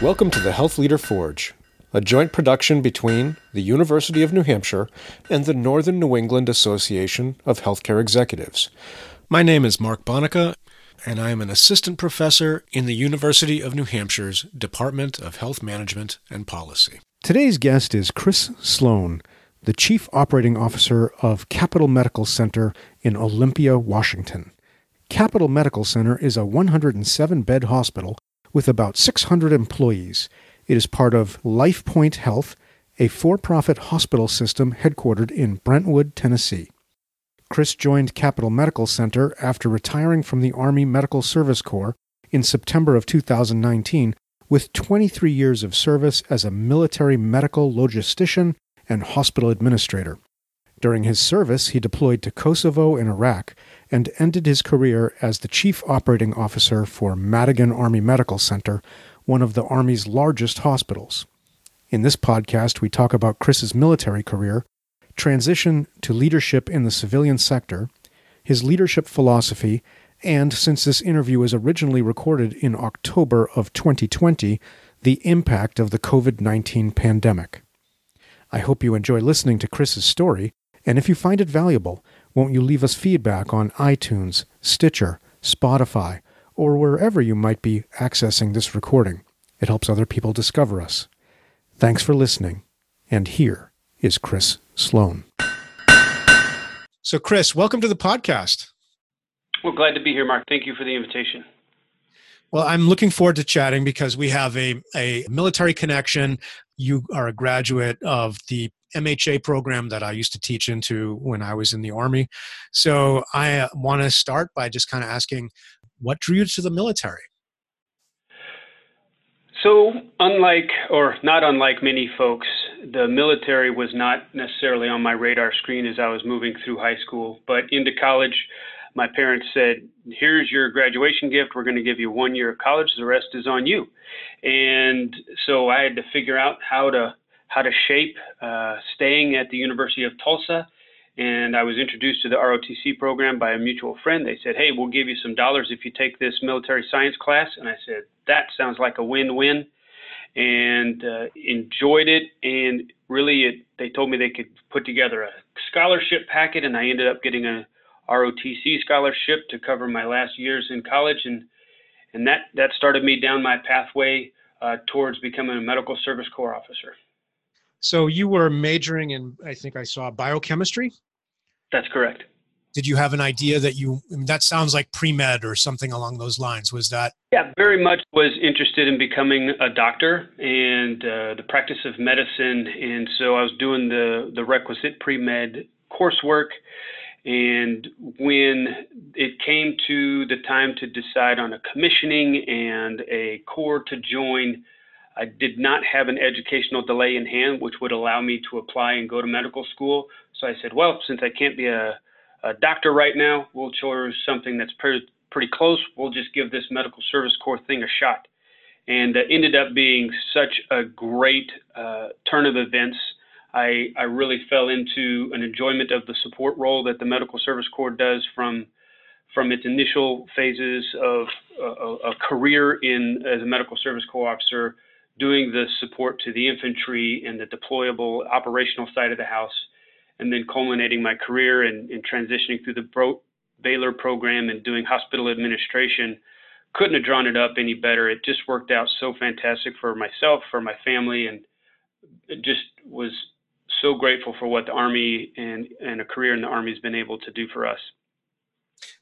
Welcome to the Health Leader Forge, a joint production between the University of New Hampshire and the Northern New England Association of Healthcare Executives. My name is Mark Bonica, and I am an assistant professor in the University of New Hampshire's Department of Health Management and Policy. Today's guest is Chris Sloan, the Chief Operating Officer of Capital Medical Center in Olympia, Washington. Capital Medical Center is a 107 bed hospital with about 600 employees. It is part of LifePoint Health, a for profit hospital system headquartered in Brentwood, Tennessee. Chris joined Capital Medical Center after retiring from the Army Medical Service Corps in September of 2019 with 23 years of service as a military medical logistician and hospital administrator. During his service, he deployed to Kosovo and Iraq and ended his career as the chief operating officer for Madigan Army Medical Center, one of the Army's largest hospitals. In this podcast, we talk about Chris's military career, transition to leadership in the civilian sector, his leadership philosophy, and since this interview was originally recorded in October of 2020, the impact of the COVID 19 pandemic. I hope you enjoy listening to Chris's story, and if you find it valuable, won't you leave us feedback on iTunes, Stitcher, Spotify, or wherever you might be accessing this recording? It helps other people discover us. Thanks for listening, and here is Chris Sloan. So, Chris, welcome to the podcast. Well, glad to be here, Mark. Thank you for the invitation. Well, I'm looking forward to chatting because we have a, a military connection. You are a graduate of the MHA program that I used to teach into when I was in the Army. So I uh, want to start by just kind of asking what drew you to the military? So, unlike, or not unlike many folks, the military was not necessarily on my radar screen as I was moving through high school. But into college, my parents said, Here's your graduation gift. We're going to give you one year of college. The rest is on you. And so I had to figure out how to how to shape uh, staying at the University of Tulsa. And I was introduced to the ROTC program by a mutual friend. They said, Hey, we'll give you some dollars if you take this military science class. And I said, That sounds like a win win. And uh, enjoyed it. And really, it, they told me they could put together a scholarship packet. And I ended up getting a ROTC scholarship to cover my last years in college. And, and that, that started me down my pathway uh, towards becoming a medical service corps officer. So you were majoring in, I think I saw biochemistry. That's correct. Did you have an idea that you? I mean, that sounds like pre med or something along those lines. Was that? Yeah, very much was interested in becoming a doctor and uh, the practice of medicine, and so I was doing the the requisite pre med coursework. And when it came to the time to decide on a commissioning and a corps to join, I did not have an educational delay in hand, which would allow me to apply and go to medical school. So I said, well, since I can't be a, a doctor right now, we'll choose something that's pretty, pretty close. We'll just give this medical service corps thing a shot. And uh, ended up being such a great uh, turn of events. I, I really fell into an enjoyment of the support role that the medical service corps does from from its initial phases of a, a career in as a medical service corps officer doing the support to the infantry and the deployable operational side of the house, and then culminating my career and, transitioning through the Bro- Baylor program and doing hospital administration. Couldn't have drawn it up any better. It just worked out so fantastic for myself, for my family, and just was so grateful for what the Army and, and a career in the Army has been able to do for us.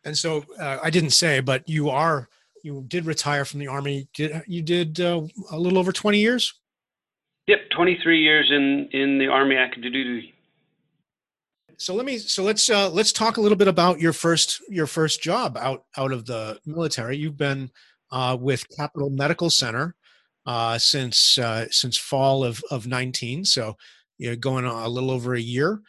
And so uh, I didn't say, but you are you did retire from the army. Did you did uh, a little over twenty years? Yep, twenty three years in in the army active duty. So let me so let's uh, let's talk a little bit about your first your first job out out of the military. You've been uh, with Capital Medical Center uh, since uh, since fall of of nineteen. So you're going a little over a year.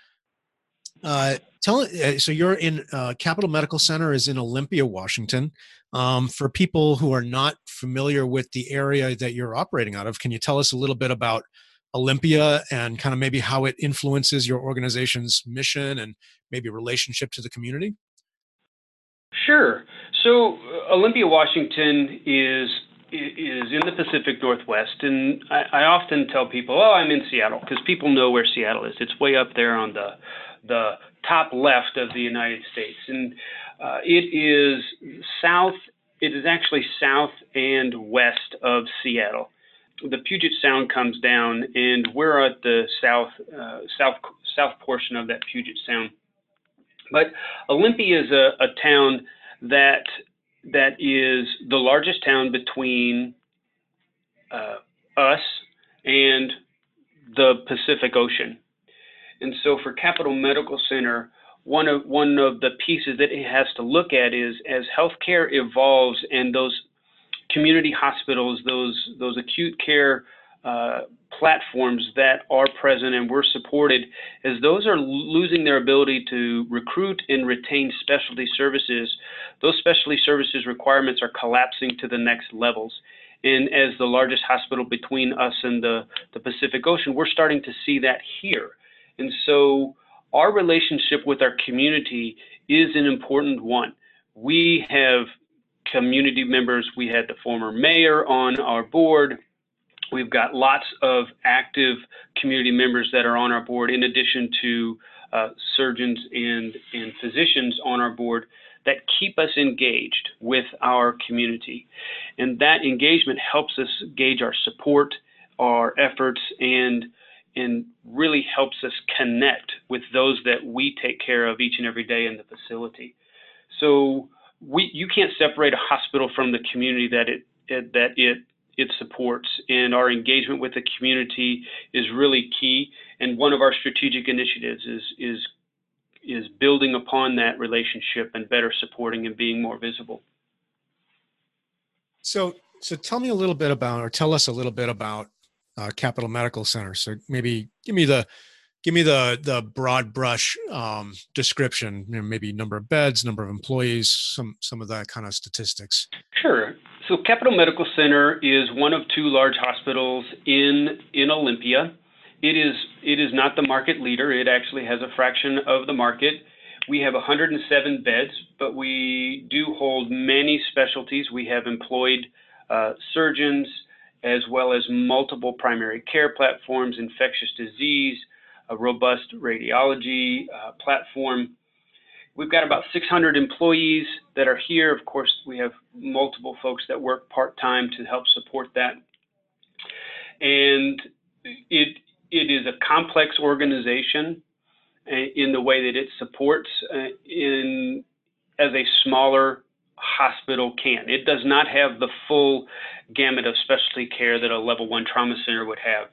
Uh, tell uh, so you're in uh, Capital Medical Center is in Olympia, Washington. Um, for people who are not familiar with the area that you're operating out of, can you tell us a little bit about Olympia and kind of maybe how it influences your organization's mission and maybe relationship to the community? Sure. So uh, Olympia, Washington is is in the Pacific Northwest, and I, I often tell people, "Oh, I'm in Seattle," because people know where Seattle is. It's way up there on the the top left of the United States, and uh, it is south. It is actually south and west of Seattle. The Puget Sound comes down, and we're at the south uh, south south portion of that Puget Sound. But Olympia is a, a town that that is the largest town between uh, us and the Pacific Ocean. And so for Capital Medical Center, one of one of the pieces that it has to look at is as healthcare evolves and those community hospitals, those those acute care uh, platforms that are present and we're supported, as those are losing their ability to recruit and retain specialty services, those specialty services requirements are collapsing to the next levels. And as the largest hospital between us and the, the Pacific Ocean, we're starting to see that here. And so our relationship with our community is an important one. We have community members. We had the former mayor on our board. We've got lots of active community members that are on our board, in addition to uh, surgeons and, and physicians on our board that keep us engaged with our community. And that engagement helps us gauge our support, our efforts, and and really helps us connect with those that we take care of each and every day in the facility. So we you can't separate a hospital from the community that it, it that it it supports and our engagement with the community is really key and one of our strategic initiatives is is is building upon that relationship and better supporting and being more visible so so tell me a little bit about or tell us a little bit about uh, capital medical center so maybe give me the give me the the broad brush um, description you know, maybe number of beds number of employees some some of that kind of statistics sure so Capital Medical Center is one of two large hospitals in in Olympia. It is it is not the market leader. It actually has a fraction of the market. We have 107 beds, but we do hold many specialties. We have employed uh, surgeons as well as multiple primary care platforms, infectious disease, a robust radiology uh, platform. We've got about 600 employees that are here. Of course, we have multiple folks that work part-time to help support that. And it, it is a complex organization uh, in the way that it supports uh, in as a smaller hospital can. It does not have the full gamut of specialty care that a level one trauma center would have.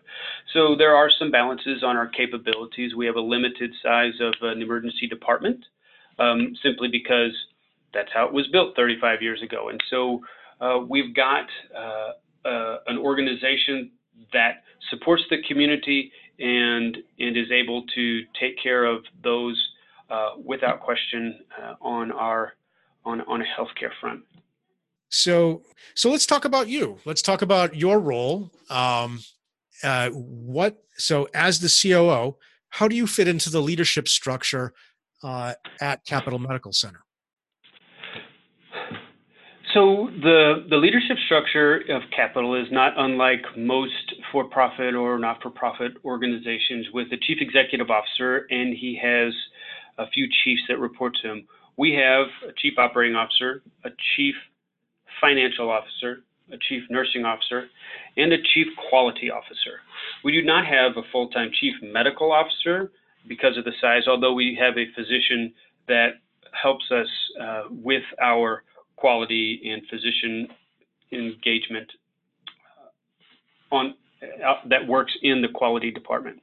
So there are some balances on our capabilities. We have a limited size of an emergency department um, simply because that's how it was built 35 years ago. And so uh, we've got uh, uh, an organization that supports the community and and is able to take care of those uh, without question uh, on our on on a healthcare front. So so let's talk about you. Let's talk about your role. Um, uh, what so as the COO, how do you fit into the leadership structure uh, at Capital Medical Center? So the the leadership structure of Capital is not unlike most for-profit or not-for-profit organizations, with a chief executive officer, and he has a few chiefs that report to him. We have a chief operating officer, a chief financial officer, a chief nursing officer, and a chief quality officer. We do not have a full-time chief medical officer because of the size, although we have a physician that helps us uh, with our quality and physician engagement uh, on uh, that works in the quality department.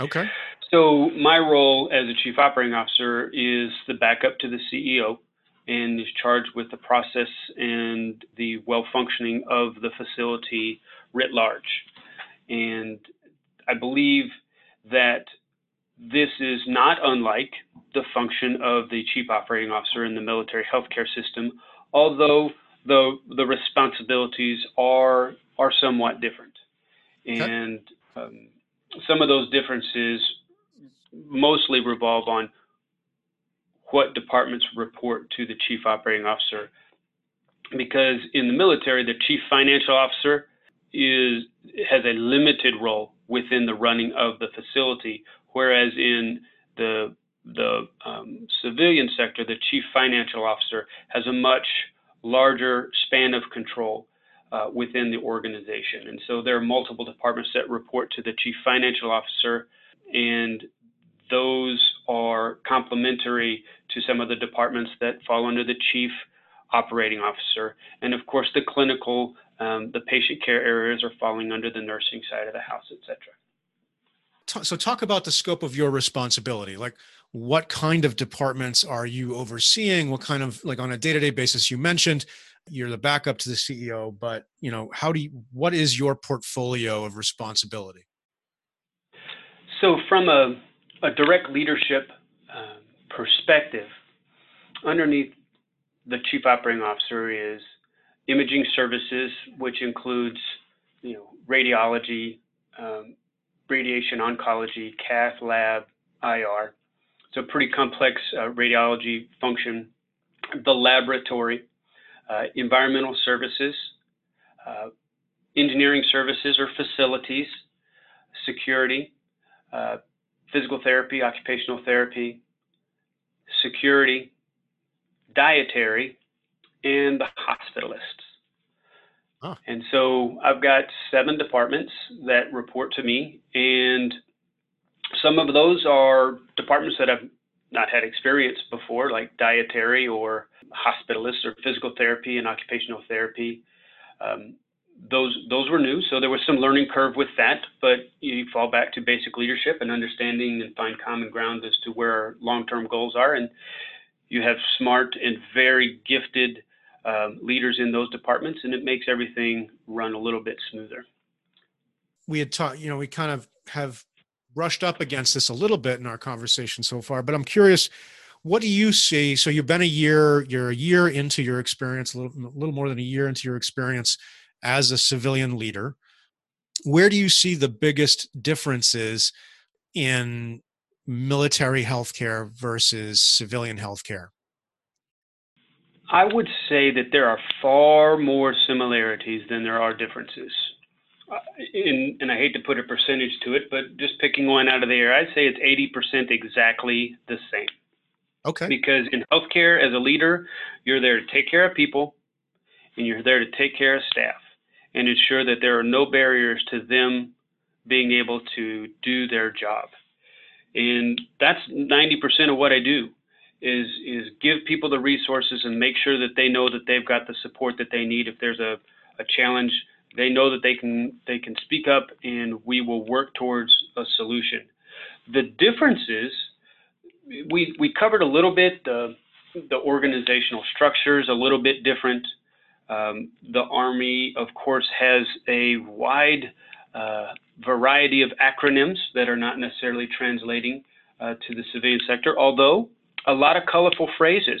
Okay. So my role as a chief operating officer is the backup to the CEO and is charged with the process and the well functioning of the facility writ large. And I believe that this is not unlike the function of the chief operating officer in the military healthcare system, although the the responsibilities are are somewhat different, and um, some of those differences mostly revolve on what departments report to the chief operating officer. because in the military, the chief financial officer is has a limited role within the running of the facility, whereas in the the um, civilian sector, the chief financial officer has a much larger span of control uh, within the organization. And so there are multiple departments that report to the chief financial officer, and those are complementary to some of the departments that fall under the chief operating officer. And of course, the clinical, um, the patient care areas are falling under the nursing side of the house, et cetera. So, talk about the scope of your responsibility. Like, what kind of departments are you overseeing? What kind of, like, on a day to day basis? You mentioned you're the backup to the CEO, but you know, how do you? What is your portfolio of responsibility? So, from a, a direct leadership uh, perspective, underneath the chief operating officer is imaging services, which includes, you know, radiology, um, radiation oncology, cath lab, IR. So pretty complex uh, radiology function. The laboratory, uh, environmental services, uh, engineering services or facilities, security, uh, physical therapy, occupational therapy, security, dietary, and the hospitalists. Huh. And so I've got seven departments that report to me, and some of those are departments that I've not had experience before, like dietary or hospitalists or physical therapy and occupational therapy. Um, those those were new, so there was some learning curve with that. But you fall back to basic leadership and understanding and find common ground as to where long-term goals are. And you have smart and very gifted um, leaders in those departments, and it makes everything run a little bit smoother. We had talked, you know, we kind of have brushed up against this a little bit in our conversation so far, but I'm curious, what do you see? So you've been a year, you're a year into your experience, a little, a little more than a year into your experience as a civilian leader. Where do you see the biggest differences in military healthcare versus civilian healthcare? I would say that there are far more similarities than there are differences. Uh, in, and I hate to put a percentage to it, but just picking one out of the air, I'd say it's 80% exactly the same. Okay. Because in healthcare, as a leader, you're there to take care of people and you're there to take care of staff and ensure that there are no barriers to them being able to do their job. And that's 90% of what I do is is give people the resources and make sure that they know that they've got the support that they need. If there's a, a challenge they know that they can they can speak up and we will work towards a solution. The difference is we we covered a little bit the the organizational structures a little bit different um, the army of course has a wide uh, variety of acronyms that are not necessarily translating uh, to the civilian sector, although a lot of colorful phrases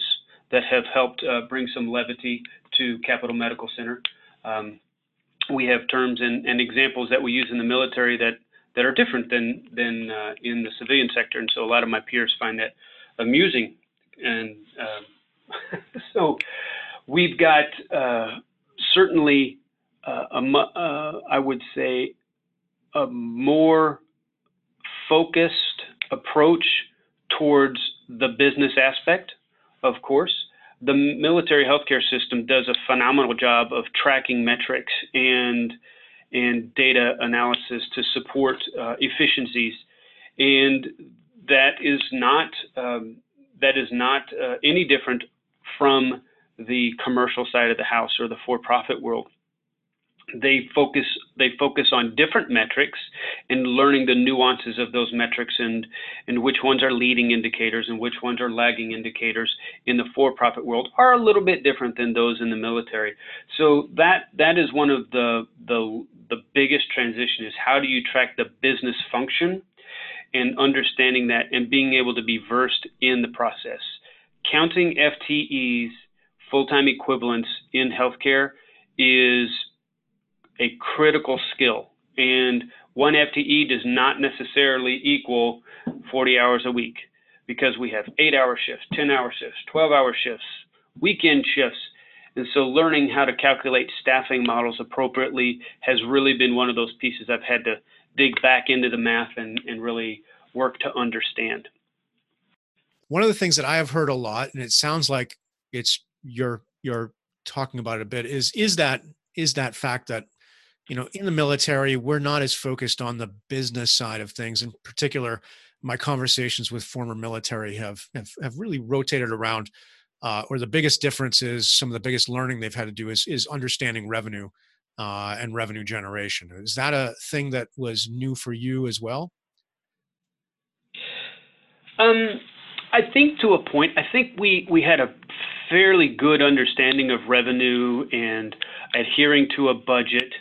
that have helped uh, bring some levity to Capital Medical Center. Um, we have terms and, and, examples that we use in the military that, that are different than, than uh, in the civilian sector, and so a lot of my peers find that amusing. And um, so we've got uh, certainly, uh, a, uh, I would say, a more focused approach towards the business aspect, of course. The military healthcare system does a phenomenal job of tracking metrics and and data analysis to support uh, efficiencies, and that is not um, that is not uh, any different from the commercial side of the house or the for-profit world. They focus they focus on different metrics and learning the nuances of those metrics and and which ones are leading indicators and which ones are lagging indicators in the for-profit world are a little bit different than those in the military. So that that is one of the the the biggest transition is how do you track the business function and understanding that and being able to be versed in the process. Counting FTEs full-time equivalents in healthcare is a critical skill. And one FTE does not necessarily equal 40 hours a week because we have eight hour shifts, 10 hour shifts, 12 hour shifts, weekend shifts. And so learning how to calculate staffing models appropriately has really been one of those pieces I've had to dig back into the math and, and really work to understand. One of the things that I have heard a lot, and it sounds like it's you're you're talking about it a bit, is is that is that fact that you know in the military we're not as focused on the business side of things. In particular, my conversations with former military have have, have really rotated around uh, or the biggest difference is some of the biggest learning they've had to do is is understanding revenue uh, and revenue generation. Is that a thing that was new for you as well? Um, I think to a point. I think we we had a fairly good understanding of revenue and adhering to a budget,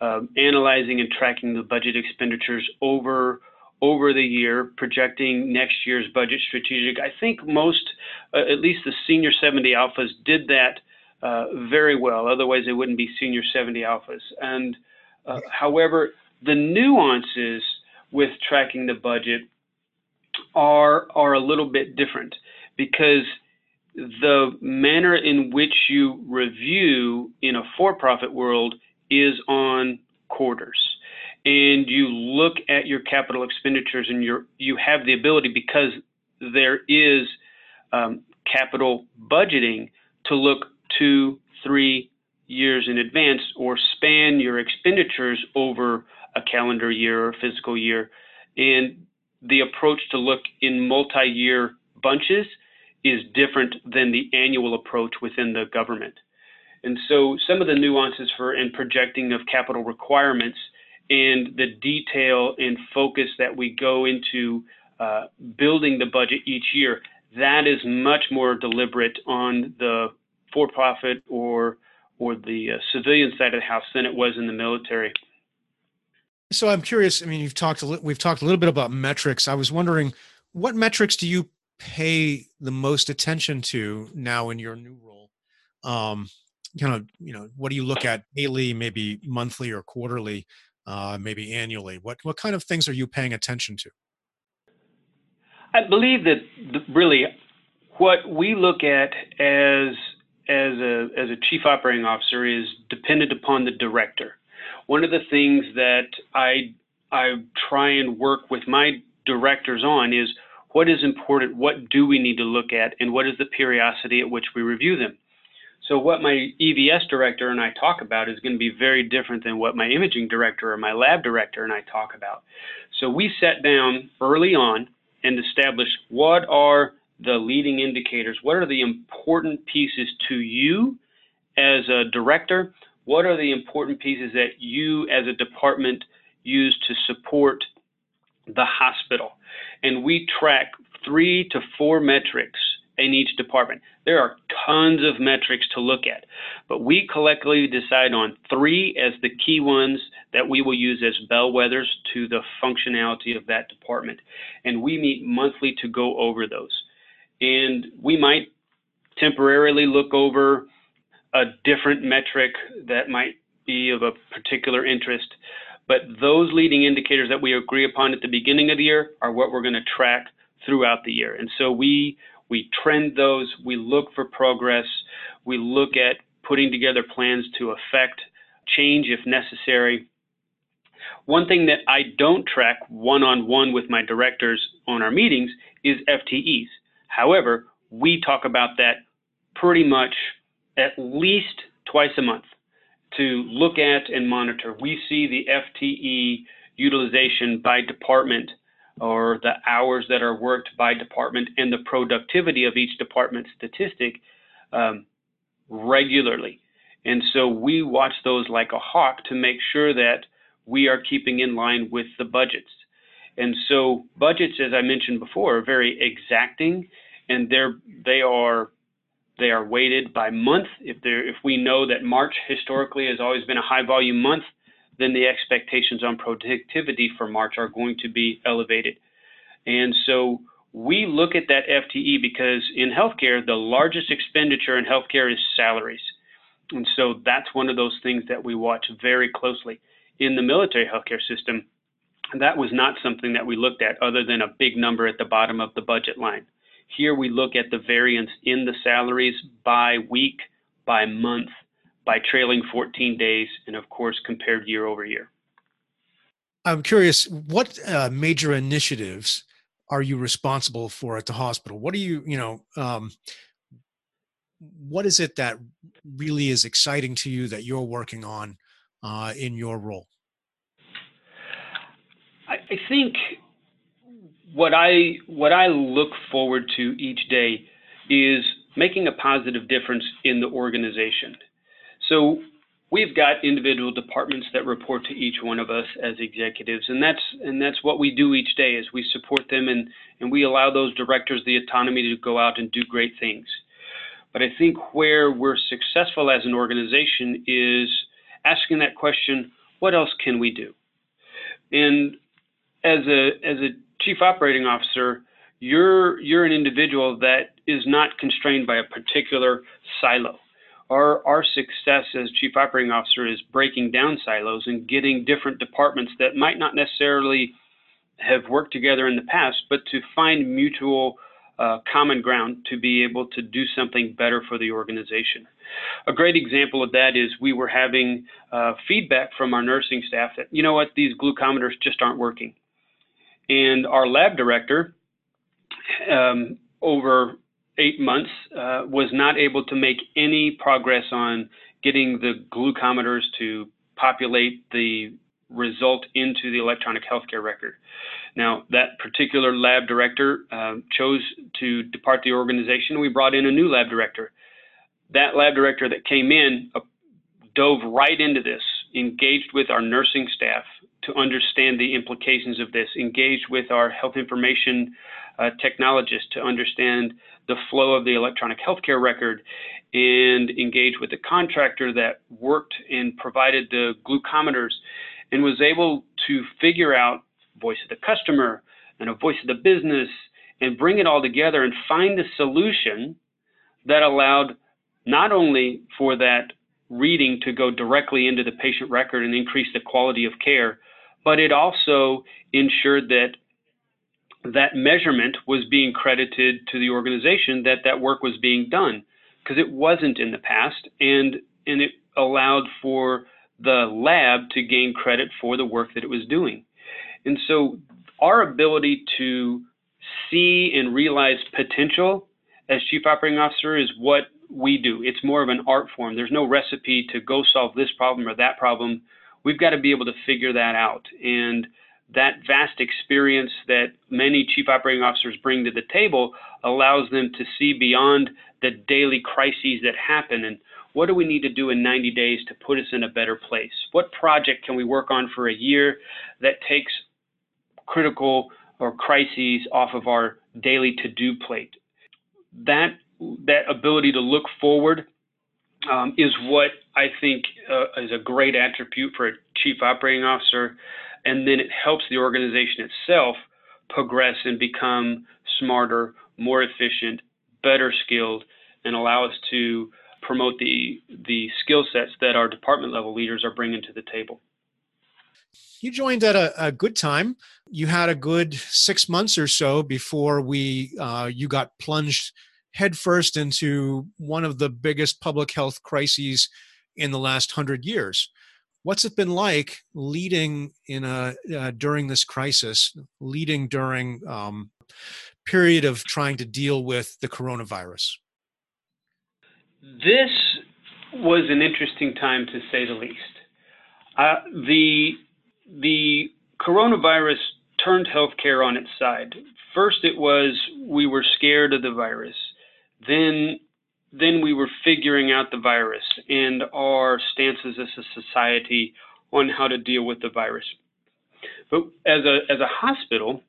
um, analyzing and tracking the budget expenditures over over the year, projecting next year's budget strategic. I think most, uh, at least the senior 70 alphas, did that uh, very well. Otherwise, they wouldn't be senior 70 alphas. And uh, however, the nuances with tracking the budget are are a little bit different because the manner in which you review in a for-profit world is on quarters and you look at your capital expenditures and you you have the ability because there is um, capital budgeting to look two, three years in advance or span your expenditures over a calendar year or fiscal year. And the approach to look in multi-year bunches is different than the annual approach within the government. And so some of the nuances for and projecting of capital requirements and the detail and focus that we go into uh, building the budget each year, that is much more deliberate on the for-profit or or the uh, civilian side of the house than it was in the military. So I'm curious. I mean, you've talked a li- we've talked a little bit about metrics. I was wondering, what metrics do you pay the most attention to now in your new role? Um, kind of, you know, what do you look at daily, maybe monthly or quarterly uh, maybe annually? What what kind of things are you paying attention to? I believe that really what we look at as as a as a chief operating officer is dependent upon the director. One of the things that I I try and work with my directors on is what is important, what do we need to look at, and what is the periodicity at which we review them. So what my EVS director and I talk about is going to be very different than what my imaging director or my lab director and I talk about. So we sat down early on and established what are the leading indicators, what are the important pieces to you as a director, what are the important pieces that you as a department use to support the hospital. And we track three to four metrics in each department. There are tons of metrics to look at, but we collectively decide on three as the key ones that we will use as bellwethers to the functionality of that department. And we meet monthly to go over those. And we might temporarily look over a different metric that might be of a particular interest. But those leading indicators that we agree upon at the beginning of the year are what we're going to track throughout the year. And so we we trend those, we look for progress, we look at putting together plans to affect change if necessary. One thing that I don't track one on one with my directors on our meetings is FTEs. However, we talk about that pretty much at least twice a month to look at and monitor. We see the FTE utilization by department or the hours that are worked by department and the productivity of each department statistic um, regularly. And so we watch those like a hawk to make sure that we are keeping in line with the budgets. And so budgets, as I mentioned before, are very exacting, and they're they are they are weighted by month. If if we know that March historically has always been a high volume month, then the expectations on productivity for March are going to be elevated. And so we look at that FTE because in healthcare, the largest expenditure in healthcare is salaries. And so that's one of those things that we watch very closely. In the military healthcare system, that was not something that we looked at other than a big number at the bottom of the budget line. Here we look at the variance in the salaries by week, by month, by trailing 14 days, and of course, compared year over year. I'm curious, what uh, major initiatives are you responsible for at the hospital? What do you, you know, um, what is it that really is exciting to you that you're working on uh, in your role? I, I think what I what I look forward to each day is making a positive difference in the organization. So we've got individual departments that report to each one of us as executives and that's and that's what we do each day is we support them and and we allow those directors the autonomy to go out and do great things but i think where we're successful as an organization is asking that question what else can we do and as a as a chief operating officer you're you're an individual that is not constrained by a particular silo our, our success as chief operating officer is breaking down silos and getting different departments that might not necessarily have worked together in the past, but to find mutual uh, common ground to be able to do something better for the organization. A great example of that is we were having uh, feedback from our nursing staff that, you know what, these glucometers just aren't working. And our lab director, um, over eight months, uh, was not able to make any progress on getting the glucometers to populate the result into the electronic healthcare record. Now, that particular lab director um, chose to depart the organization. We brought in a new lab director. That lab director that came in uh, dove right into this, engaged with our nursing staff to understand the implications of this, engaged with our health information uh, technologists to understand the flow of the electronic healthcare record and engage with the contractor that worked and provided the glucometers and was able to figure out voice of the customer and a voice of the business and bring it all together and find a solution that allowed not only for that reading to go directly into the patient record and increase the quality of care, but it also ensured that that measurement was being credited to the organization that that work was being done because it wasn't in the past and and it allowed for the lab to gain credit for the work that it was doing. And so our ability to see and realize potential as chief operating officer is what we do. It's more of an art form. There's no recipe to go solve this problem or that problem. We've got to be able to figure that out. And that vast experience that many chief operating officers bring to the table allows them to see beyond the daily crises that happen. And what do we need to do in 90 days to put us in a better place? What project can we work on for a year that takes critical or crises off of our daily to-do plate? That that ability to look forward um, is what I think uh, is a great attribute for a chief operating officer and then it helps the organization itself progress and become smarter, more efficient, better skilled, and allow us to promote the the skill sets that our department level leaders are bringing to the table. You joined at a, a good time. You had a good six months or so before we uh, you got plunged headfirst into one of the biggest public health crises in the last hundred years. What's it been like leading in a uh, during this crisis leading during um, period of trying to deal with the coronavirus? This was an interesting time to say the least. Uh, the the coronavirus turned healthcare on its side. First it was we were scared of the virus then then we were figuring out the virus and our stances as a society on how to deal with the virus. But as a as a hospital,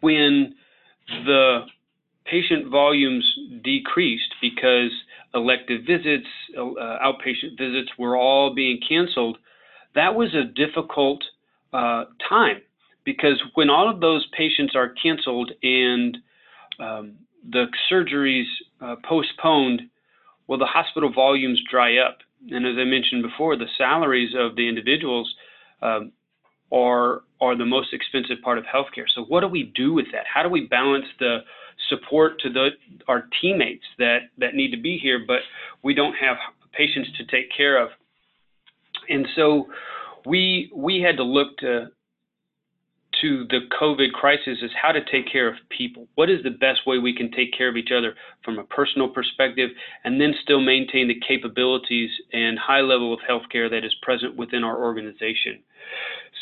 when the patient volumes decreased because elective visits, uh, outpatient visits were all being canceled, that was a difficult uh, time because when all of those patients are canceled and um, the surgeries uh, postponed, well, the hospital volumes dry up. And as I mentioned before, the salaries of the individuals um, are are the most expensive part of healthcare. So what do we do with that? How do we balance the support to the our teammates that that need to be here, but we don't have patients to take care of. And so we we had to look to to the COVID crisis is how to take care of people. What is the best way we can take care of each other from a personal perspective and then still maintain the capabilities and high level of healthcare that is present within our organization?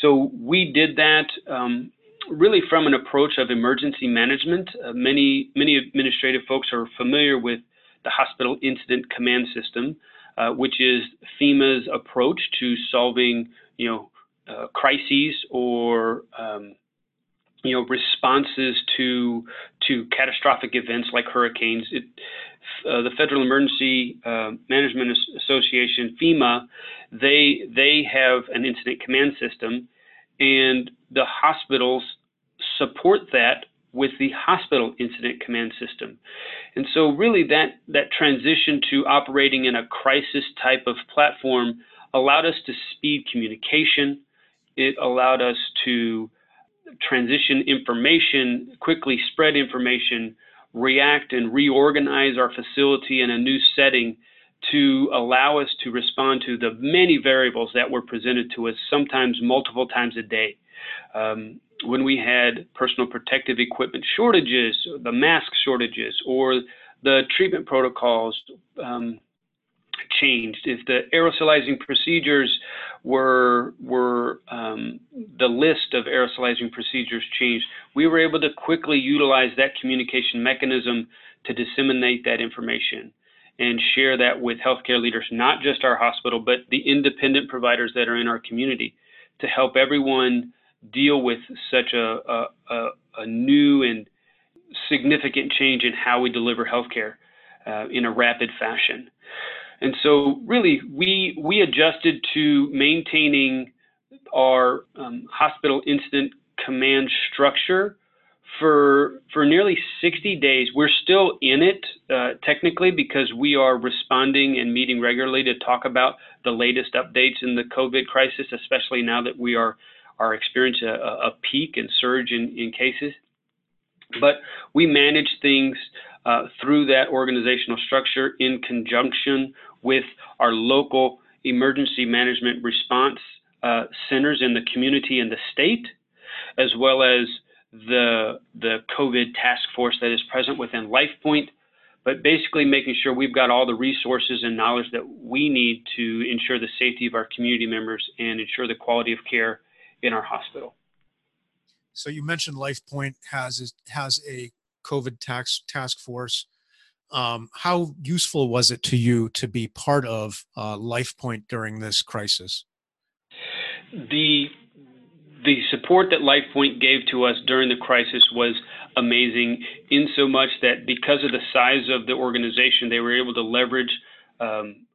So we did that um, really from an approach of emergency management. Uh, many, many administrative folks are familiar with the Hospital Incident Command System, uh, which is FEMA's approach to solving, you know, uh, crises or um, you know responses to to catastrophic events like hurricanes. It, uh, the Federal Emergency uh, Management Association (FEMA) they they have an incident command system, and the hospitals support that with the hospital incident command system. And so really that that transition to operating in a crisis type of platform allowed us to speed communication, it allowed us to transition information, quickly spread information, react and reorganize our facility in a new setting to allow us to respond to the many variables that were presented to us, sometimes multiple times a day. Um, when we had personal protective equipment shortages, the mask shortages, or the treatment protocols um, changed, if the aerosolizing procedures were were um, the list of aerosolizing procedures changed, we were able to quickly utilize that communication mechanism to disseminate that information and share that with healthcare leaders, not just our hospital, but the independent providers that are in our community, to help everyone deal with such a, a, a, a new and significant change in how we deliver healthcare uh, in a rapid fashion. And so really we, we adjusted to maintaining our um, hospital incident command structure for for nearly 60 days. We're still in it uh, technically because we are responding and meeting regularly to talk about the latest updates in the COVID crisis, especially now that we are are experiencing a, a peak and surge in, in cases. But we manage things uh, through that organizational structure in conjunction with our local emergency management response uh, centers in the community and the state, as well as the, the COVID task force that is present within LifePoint, but basically making sure we've got all the resources and knowledge that we need to ensure the safety of our community members and ensure the quality of care in our hospital. So you mentioned LifePoint has has a COVID task task force. Um, how useful was it to you to be part of uh, LifePoint during this crisis? The the support that LifePoint gave to us during the crisis was amazing, in so much that because of the size of the organization, they were able to leverage um,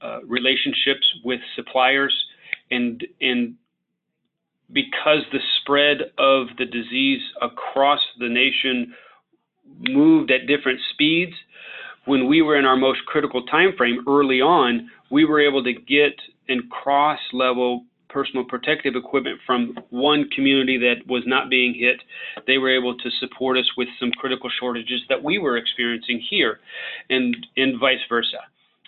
uh, relationships with suppliers and and because the spread of the disease across the nation moved at different speeds, when we were in our most critical time frame early on, we were able to get and cross level personal protective equipment from one community that was not being hit. They were able to support us with some critical shortages that we were experiencing here, and and vice versa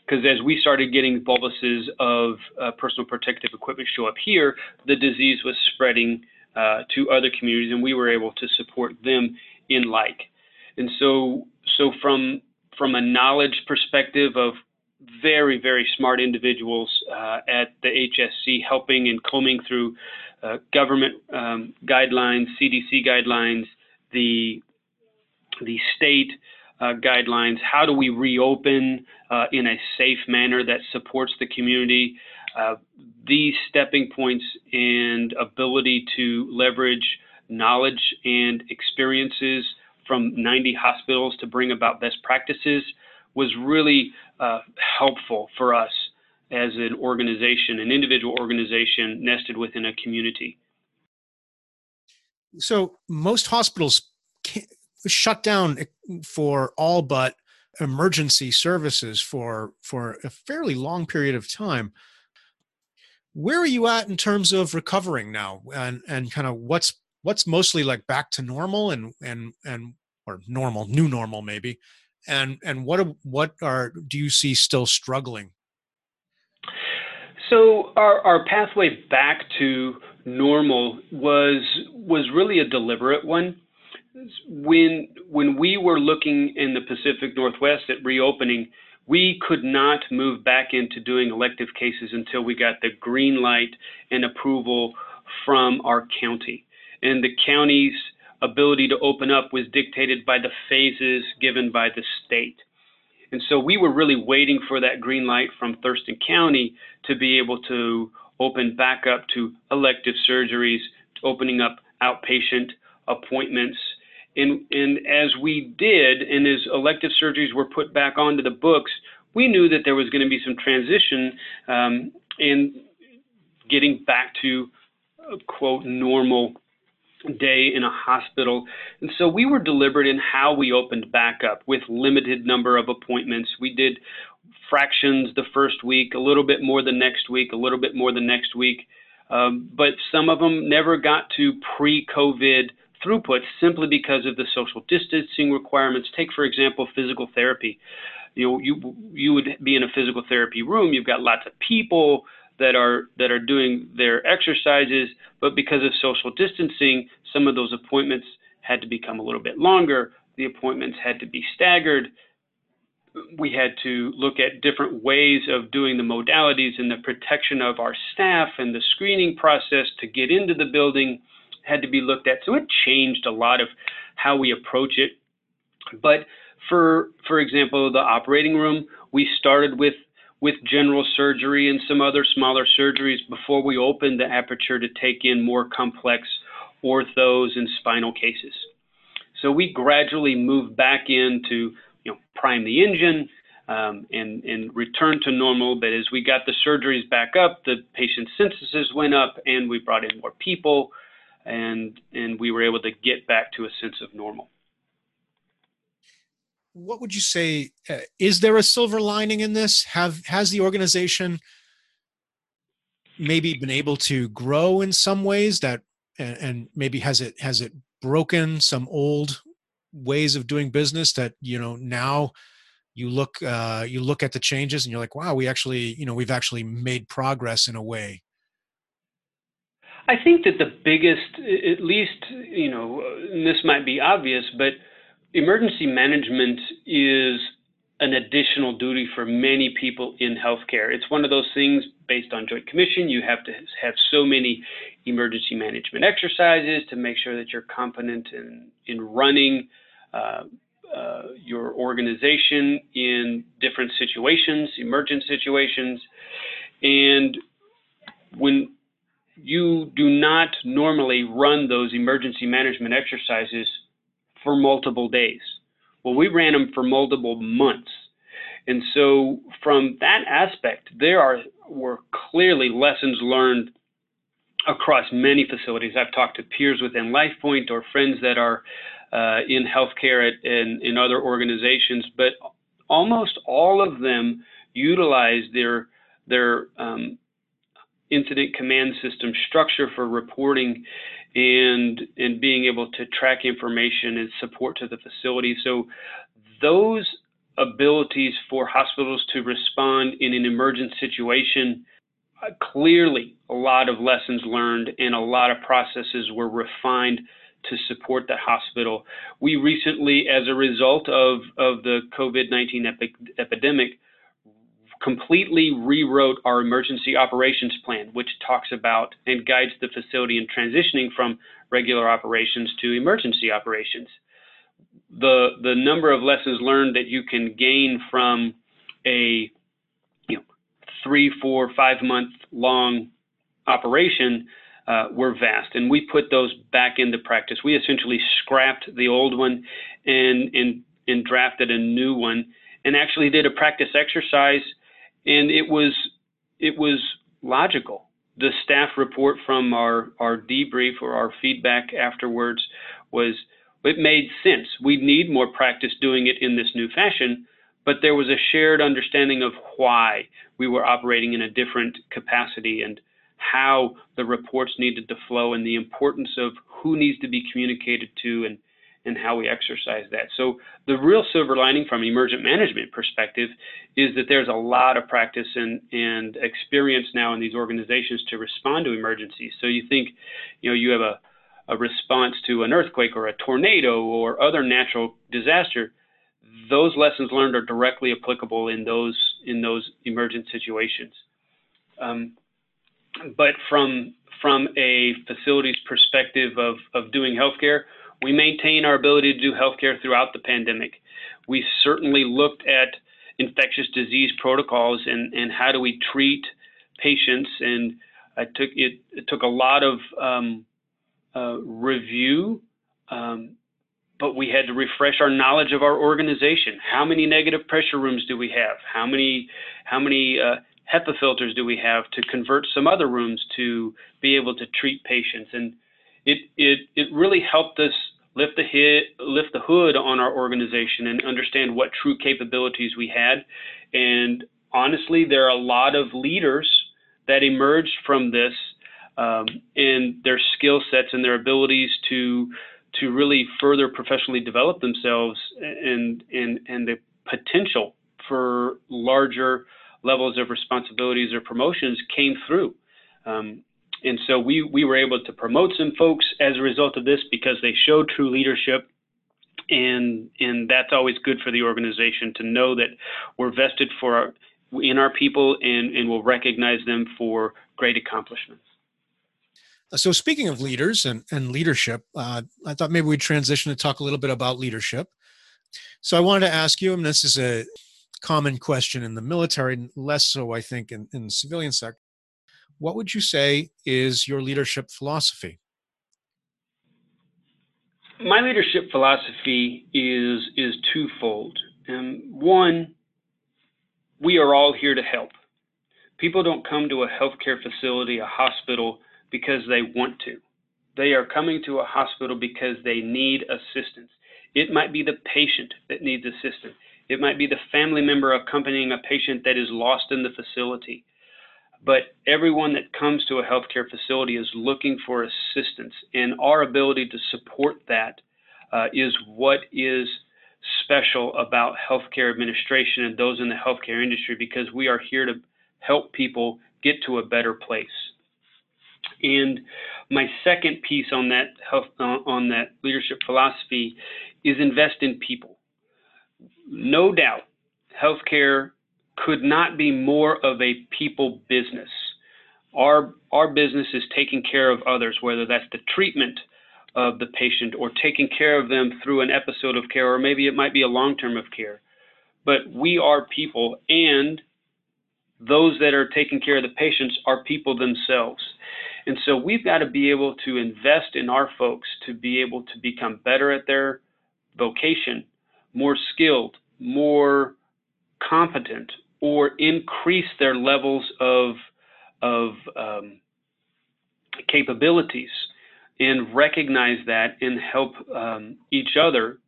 because as we started getting boluses of uh, personal protective equipment show up here, the disease was spreading uh, to other communities, and we were able to support them in like. And so, so from from a knowledge perspective of very very smart individuals uh, at the HSC, helping and combing through uh, government um, guidelines, CDC guidelines, the the state uh, guidelines. How do we reopen uh, in a safe manner that supports the community? Uh, these stepping points and ability to leverage knowledge and experiences from 90 hospitals to bring about best practices was really uh, helpful for us as an organization, an individual organization nested within a community. So most hospitals shut down for all but emergency services for for a fairly long period of time where are you at in terms of recovering now and and kind of what's what's mostly like back to normal and and and or normal, new normal maybe, and and what what are do you see still struggling? So our our pathway back to normal was was really a deliberate one. When when we were looking in the Pacific Northwest at reopening, we could not move back into doing elective cases until we got the green light and approval from our county. And the county's ability to open up was dictated by the phases given by the state. And so we were really waiting for that green light from Thurston County to be able to open back up to elective surgeries, opening up outpatient appointments. And, and as we did, and as elective surgeries were put back onto the books, we knew that there was going to be some transition um, in getting back to quote normal day in a hospital. And so we were deliberate in how we opened back up with limited number of appointments. We did fractions the first week, a little bit more the next week, a little bit more the next week. Um, but some of them never got to pre COVID throughput simply because of the social distancing requirements. Take, for example, physical therapy. You know, you you would be in a physical therapy room. You've got lots of people that are that are doing their exercises, but because of social distancing, some of those appointments had to become a little bit longer. The appointments had to be staggered. We had to look at different ways of doing the modalities and the protection of our staff and the screening process to get into the building had to be looked at. So it changed a lot of how we approach it. But for for example, the operating room, we started with with general surgery and some other smaller surgeries before we opened the aperture to take in more complex orthos and spinal cases. So we gradually moved back into, you know, prime the engine um, and, and return to normal. But as we got the surgeries back up, the patient censuses went up and we brought in more people and, and we were able to get back to a sense of normal what would you say? Uh, is there a silver lining in this? Have has the organization maybe been able to grow in some ways that, and, and maybe has it has it broken some old ways of doing business that you know now you look uh, you look at the changes and you're like, wow, we actually you know we've actually made progress in a way. I think that the biggest, at least you know, this might be obvious, but emergency management is an additional duty for many people in healthcare. It's one of those things based on Joint Commission. You have to have so many emergency management exercises to make sure that you're competent in, in running uh, uh, your organization in different situations, emergent situations. And when you do not normally run those emergency management exercises for multiple days. Well, we ran them for multiple months. And so, from that aspect, there are were clearly lessons learned across many facilities. I've talked to peers within LifePoint or friends that are uh, in healthcare at, in, in other organizations, but almost all of them utilize their their um, incident command system structure for reporting and and being able to track information and support to the facility. So those abilities for hospitals to respond in an emergent situation uh, clearly a lot of lessons learned and a lot of processes were refined to support the hospital. We recently, as a result of, of the COVID 19 epi- epidemic, completely rewrote our emergency operations plan, which talks about and guides the facility in transitioning from regular operations to emergency operations. The, the number of lessons learned that you can gain from a you know, three, four, five month long operation uh, were vast, and we put those back into practice. We essentially scrapped the old one and, and, and drafted a new one, and actually did a practice exercise and it was it was logical. The staff report from our our debrief or our feedback afterwards was it made sense. We need more practice doing it in this new fashion, but there was a shared understanding of why we were operating in a different capacity and how the reports needed to flow and the importance of who needs to be communicated to and and how we exercise that. So the real silver lining from emergent management perspective is that there's a lot of practice and, and experience now in these organizations to respond to emergencies. So you think, you know, you have a, a response to an earthquake or a tornado or other natural disaster. Those lessons learned are directly applicable in those in those emergent situations. Um, but from from a facility's perspective of, of doing healthcare, we maintain our ability to do healthcare throughout the pandemic. We certainly looked at infectious disease protocols and, and how do we treat patients. And I took it, it took a lot of um, uh, review, um, but we had to refresh our knowledge of our organization. How many negative pressure rooms do we have? How many how many uh, HEPA filters do we have to convert some other rooms to be able to treat patients? And it it it really helped us lift the hit, lift the hood on our organization and understand what true capabilities we had. And honestly, there are a lot of leaders that emerged from this um, and their skill sets and their abilities to to really further professionally develop themselves and and and the potential for larger levels of responsibilities or promotions came through. Um, and so we, we were able to promote some folks as a result of this because they showed true leadership. And, and that's always good for the organization to know that we're vested for our, in our people and, and will recognize them for great accomplishments. So, speaking of leaders and, and leadership, uh, I thought maybe we'd transition to talk a little bit about leadership. So, I wanted to ask you, and this is a common question in the military, less so, I think, in, in the civilian sector what would you say is your leadership philosophy? My leadership philosophy is is twofold. And one, we are all here to help. People don't come to a healthcare facility, a hospital, because they want to. They are coming to a hospital because they need assistance. It might be the patient that needs assistance. It might be the family member accompanying a patient that is lost in the facility. But everyone that comes to a healthcare facility is looking for assistance, and our ability to support that uh, is what is special about healthcare administration and those in the healthcare industry because we are here to help people get to a better place. And my second piece on that health, uh, on that leadership philosophy is invest in people. No doubt, healthcare could not be more of a people business. Our, our business is taking care of others, whether that's the treatment of the patient or taking care of them through an episode of care, or maybe it might be a long term of care. But we are people, and those that are taking care of the patients are people themselves. And so we've got to be able to invest in our folks to be able to become better at their vocation, more skilled, more competent, or increase their levels of, of um, capabilities and recognize that and help um, each other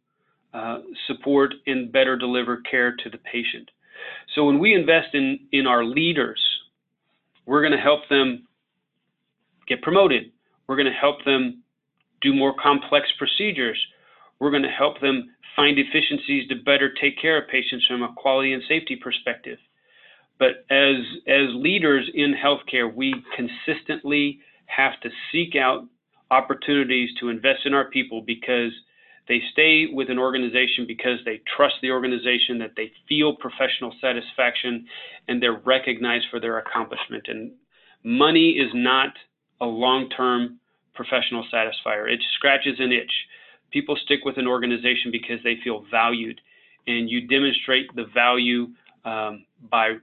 uh, support and better deliver care to the patient. So when we invest in, in our leaders, we're going to help them get promoted. We're going to help them do more complex procedures. We're going to help them find efficiencies to better take care of patients from a quality and safety perspective. But as, as leaders in healthcare, we consistently have to seek out opportunities to invest in our people because they stay with an organization because they trust the organization, that they feel professional satisfaction, and they're recognized for their accomplishment. And money is not a long term professional satisfier, it scratches an itch people stick with an organization because they feel valued, and you demonstrate the value um, by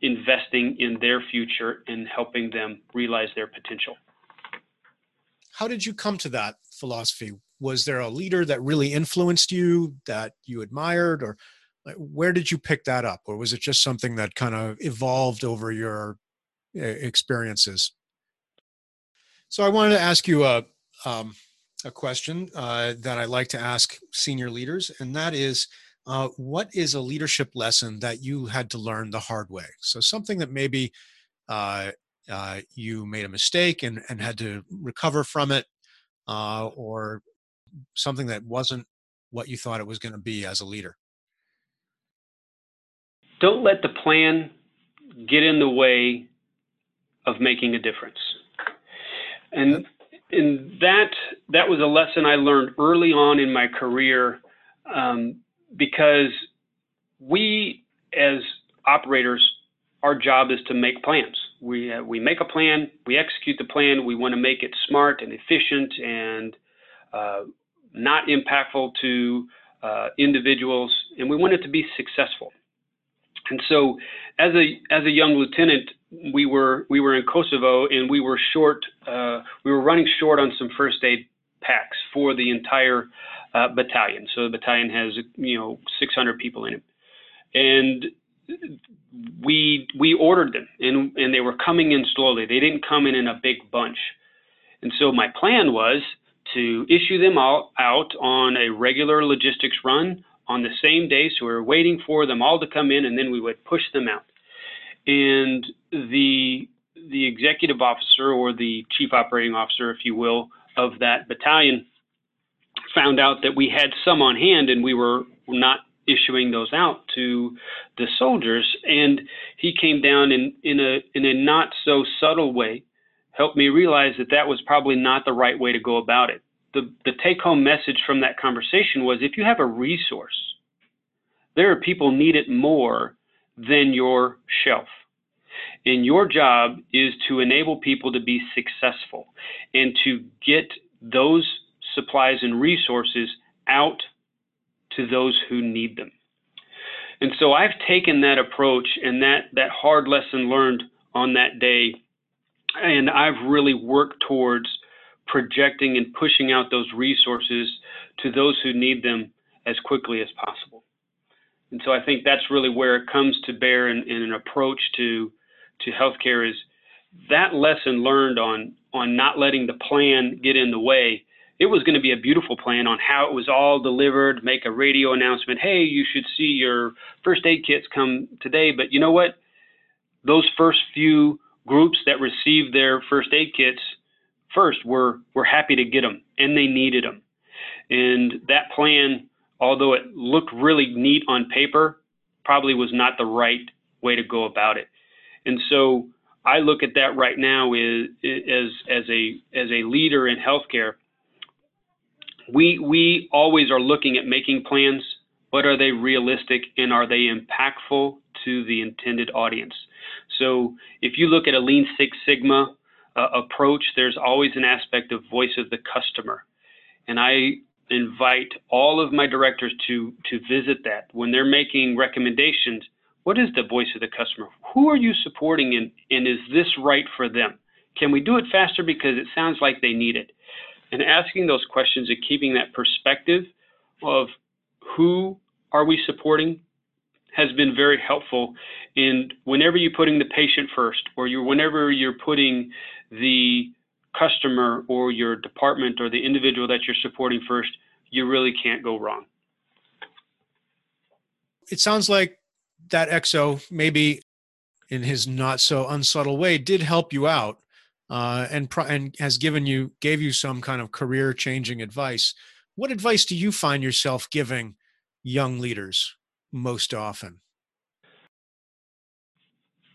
investing in their future and helping them realize their potential. How did you come to that philosophy? Was there a leader that really influenced you that you admired, or where did you pick that up, or was it just something that kind of evolved over your experiences? So I wanted to ask you a um, a question uh, that I like to ask senior leaders, and that is uh, what is a leadership lesson that you had to learn the hard way? So, something that maybe uh, uh you made a mistake and, and had to recover from it, uh, or something that wasn't what you thought it was going to be as a leader? Don't let the plan get in the way of making a difference. And and that that was a lesson I learned early on in my career um, because we as operators, our job is to make plans. We uh, we make a plan, we execute the plan. We want to make it smart and efficient and uh, not impactful to uh, individuals, and we want it to be successful. And so, as a as a young lieutenant, we were we were in Kosovo and we were short. Uh, we were running short on some first aid packs for the entire uh, battalion. So the battalion has you know 600 people in it, and we we ordered them and and they were coming in slowly. They didn't come in in a big bunch. And so my plan was to issue them all out on a regular logistics run on the same day. So we were waiting for them all to come in, and then we would push them out. And the the executive officer or the chief operating officer, if you will, of that battalion found out that we had some on hand and we were not issuing those out to the soldiers. And he came down in, in a in a not so subtle way, helped me realize that that was probably not the right way to go about it the, the take home message from that conversation was if you have a resource, there are people need it more than your shelf. And your job is to enable people to be successful and to get those supplies and resources out to those who need them. And so I've taken that approach and that, that hard lesson learned on that day, and I've really worked towards projecting and pushing out those resources to those who need them as quickly as possible. And so I think that's really where it comes to bear in, in an approach to to healthcare is that lesson learned on on not letting the plan get in the way. It was going to be a beautiful plan on how it was all delivered, make a radio announcement, hey, you should see your first aid kits come today. But you know what? Those first few groups that received their first aid kits first were were happy to get them and they needed them. And that plan, although it looked really neat on paper, probably was not the right way to go about it. And so I look at that right now as as as a as a leader in healthcare. We we always are looking at making plans, but are they realistic and are they impactful to the intended audience? So if you look at a Lean Six Sigma uh, approach, there's always an aspect of voice of the customer. And I invite all of my directors to, to visit that. When they're making recommendations, what is the voice of the customer? Who are you supporting and, and is this right for them? Can we do it faster because it sounds like they need it? And asking those questions and keeping that perspective of who are we supporting has been very helpful. And whenever you're putting the patient first, or you whenever you're putting the customer or your department or the individual that you're supporting first, you really can't go wrong. It sounds like that XO, maybe in his not so unsubtle way, did help you out uh, and and has given you gave you some kind of career changing advice. What advice do you find yourself giving young leaders most often?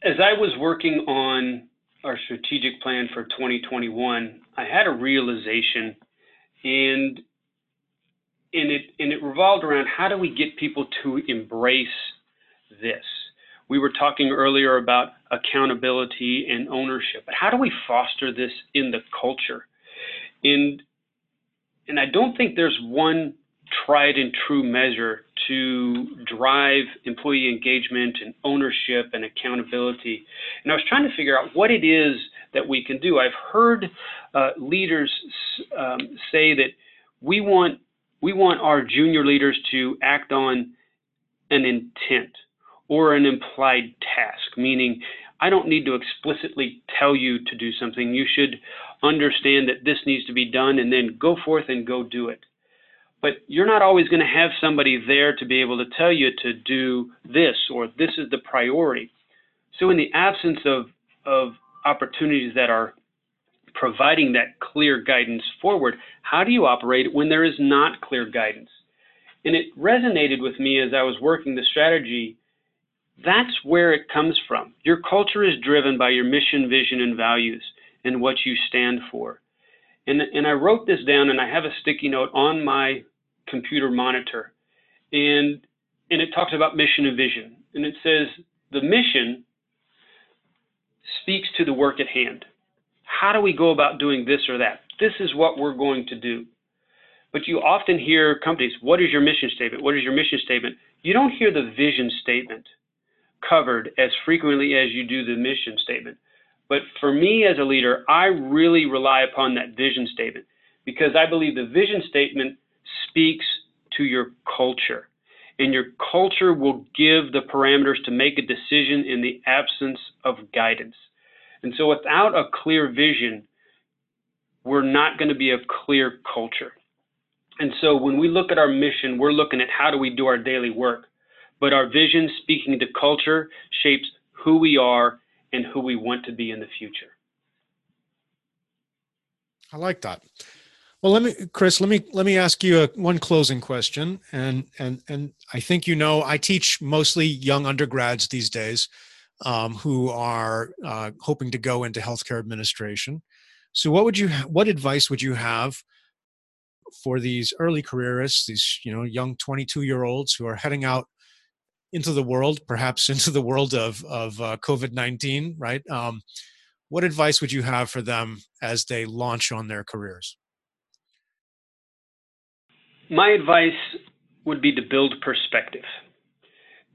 As I was working on our strategic plan for 2021, I had a realization and and it and it revolved around how do we get people to embrace this? We were talking earlier about accountability and ownership, but how do we foster this in the culture? And and I don't think there's one tried and true measure to drive employee engagement and ownership and accountability. And I was trying to figure out what it is that we can do. I've heard uh, leaders um, say that we want we want our junior leaders to act on an intent or an implied task, meaning I don't need to explicitly tell you to do something. You should understand that this needs to be done and then go forth and go do it but you're not always going to have somebody there to be able to tell you to do this or this is the priority. So in the absence of, of opportunities that are providing that clear guidance forward, how do you operate when there is not clear guidance? And it resonated with me as I was working the strategy. That's where it comes from. Your culture is driven by your mission, vision, and values and what you stand for. And, and I wrote this down and I have a sticky note on my computer monitor. And, and it talks about mission and vision. And it says the mission speaks to the work at hand. How do we go about doing this or that? This is what we're going to do. But you often hear companies, what is your mission statement? What is your mission statement? You don't hear the vision statement covered as frequently as you do the mission statement. But for me as a leader, I really rely upon that vision statement because I believe the vision statement speaks to your culture. And your culture will give the parameters to make a decision in the absence of guidance. And so without a clear vision, we're not going to be a clear culture. And so when we look at our mission, we're looking at how do we do our daily work. But our vision, speaking to culture, shapes who we are and who we want to be in the future. I like that. Well, let me, Chris. Let me let me ask you a, one closing question, and and and I think you know I teach mostly young undergrads these days, um, who are uh, hoping to go into healthcare administration. So, what would you what advice would you have for these early careerists, these you know young 22 year olds who are heading out into the world, perhaps into the world of of uh, COVID nineteen, right? Um, what advice would you have for them as they launch on their careers? My advice would be to build perspective,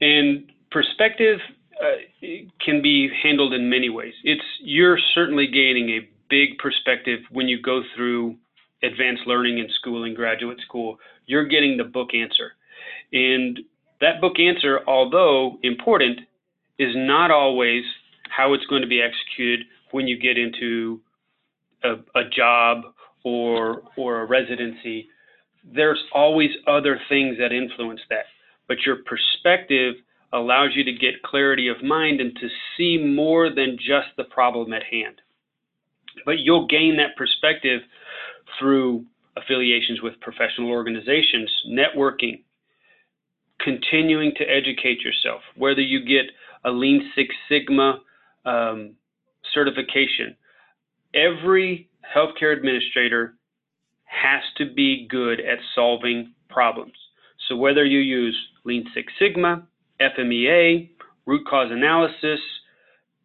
and perspective uh, can be handled in many ways. It's you're certainly gaining a big perspective when you go through advanced learning in school and graduate school. You're getting the book answer, and that book answer, although important, is not always how it's going to be executed when you get into a, a job or or a residency. There's always other things that influence that, but your perspective allows you to get clarity of mind and to see more than just the problem at hand. But you'll gain that perspective through affiliations with professional organizations, networking, continuing to educate yourself, whether you get a Lean Six Sigma um, certification. Every healthcare administrator has to be good at solving problems. So whether you use Lean Six Sigma, FMEA, root cause analysis,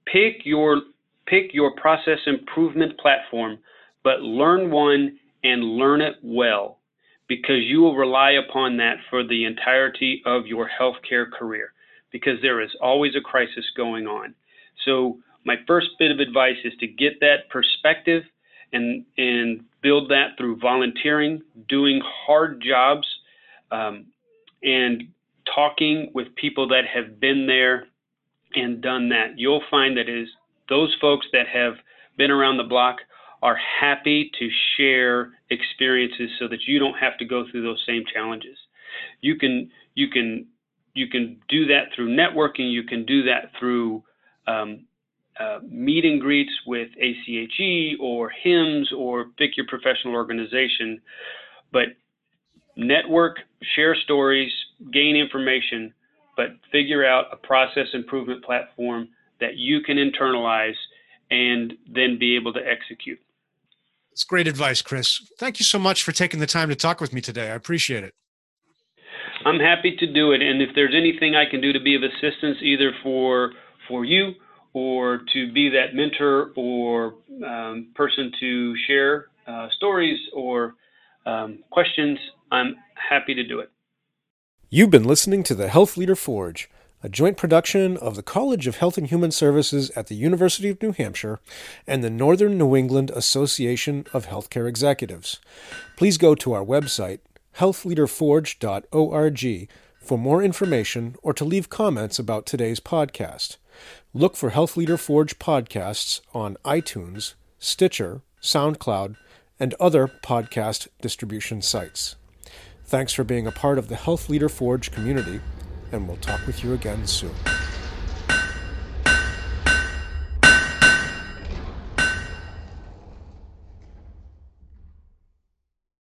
pick your pick your process improvement platform, but learn one and learn it well because you will rely upon that for the entirety of your healthcare career because there is always a crisis going on. So my first bit of advice is to get that perspective and and build that through volunteering, doing hard jobs, um, and talking with people that have been there and done that. You'll find that is those folks that have been around the block are happy to share experiences so that you don't have to go through those same challenges. You can you can you can do that through networking. You can do that through um, uh, meet and greets with ACHE or HIMSS or pick your professional organization. But network, share stories, gain information, but figure out a process improvement platform that you can internalize and then be able to execute. It's great advice, Chris. Thank you so much for taking the time to talk with me today. I appreciate it. I'm happy to do it, and if there's anything I can do to be of assistance, either for for you or to be that mentor or um, person to share uh, stories or um, questions, I'm happy to do it. You've been listening to the Health Leader Forge a joint production of the College of Health and Human Services at the University of New Hampshire and the Northern New England Association of Healthcare Executives. Please go to our website, healthleaderforge.org, for more information or to leave comments about today's podcast. Look for Health Leader Forge podcasts on iTunes, Stitcher, SoundCloud, and other podcast distribution sites. Thanks for being a part of the Health Leader Forge community and we'll talk with you again soon.